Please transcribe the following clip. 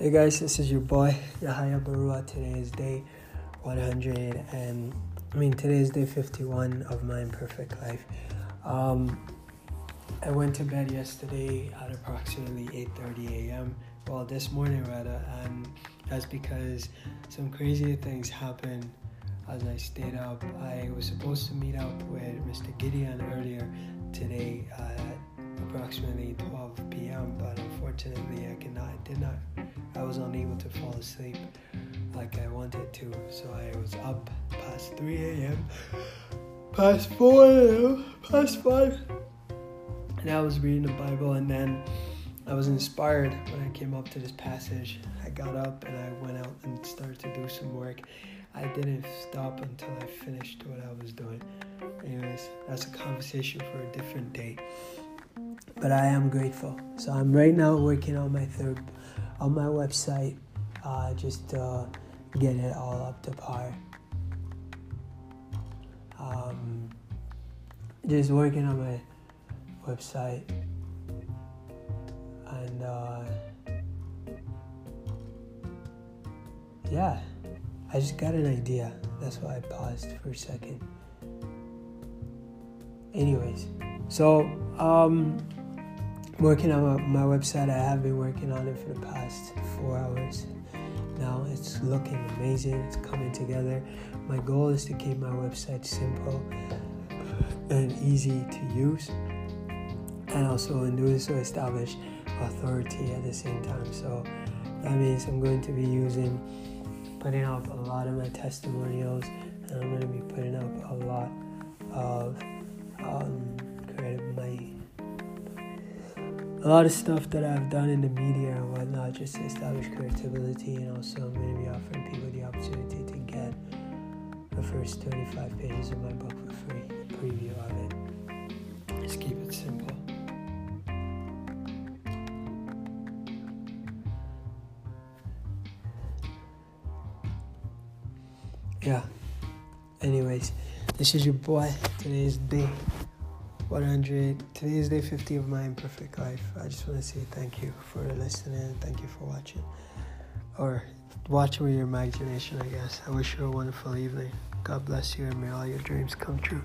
Hey guys, this is your boy Yahaya Barua. Today is day 100, and I mean today is day 51 of my imperfect life. Um, I went to bed yesterday at approximately 8:30 a.m. Well, this morning rather, and that's because some crazy things happened as I stayed up. I was supposed to meet up with Mr. Gideon earlier today at approximately 12 p.m., but unfortunately, I cannot. Did not. I was unable to fall asleep like I wanted to, so I was up past 3 a.m., past 4 a.m., past 5, and I was reading the Bible, and then I was inspired when I came up to this passage. I got up and I went out and started to do some work. I didn't stop until I finished what I was doing. Anyways, that's a conversation for a different day. But I am grateful. So I'm right now working on my third, on my website, uh, just to get it all up to par. Um, just working on my website and uh, yeah i just got an idea that's why i paused for a second anyways so um working on my, my website i have been working on it for the past four hours now it's looking amazing it's coming together my goal is to keep my website simple and easy to use and also in doing so establish authority at the same time. So that means I'm going to be using, putting up a lot of my testimonials, and I'm going to be putting up a lot of um, a lot of stuff that I've done in the media and whatnot, just to establish credibility, and also I'm going to be offering people the opportunity to get the first 25 pages of my book for free, a preview of it. Just keep it simple. yeah. Anyways, this is your boy. Today is day 100. Today is day 50 of my imperfect life. I just want to say thank you for listening. Thank you for watching. Or watching with your imagination, I guess. I wish you a wonderful evening. God bless you and may all your dreams come true.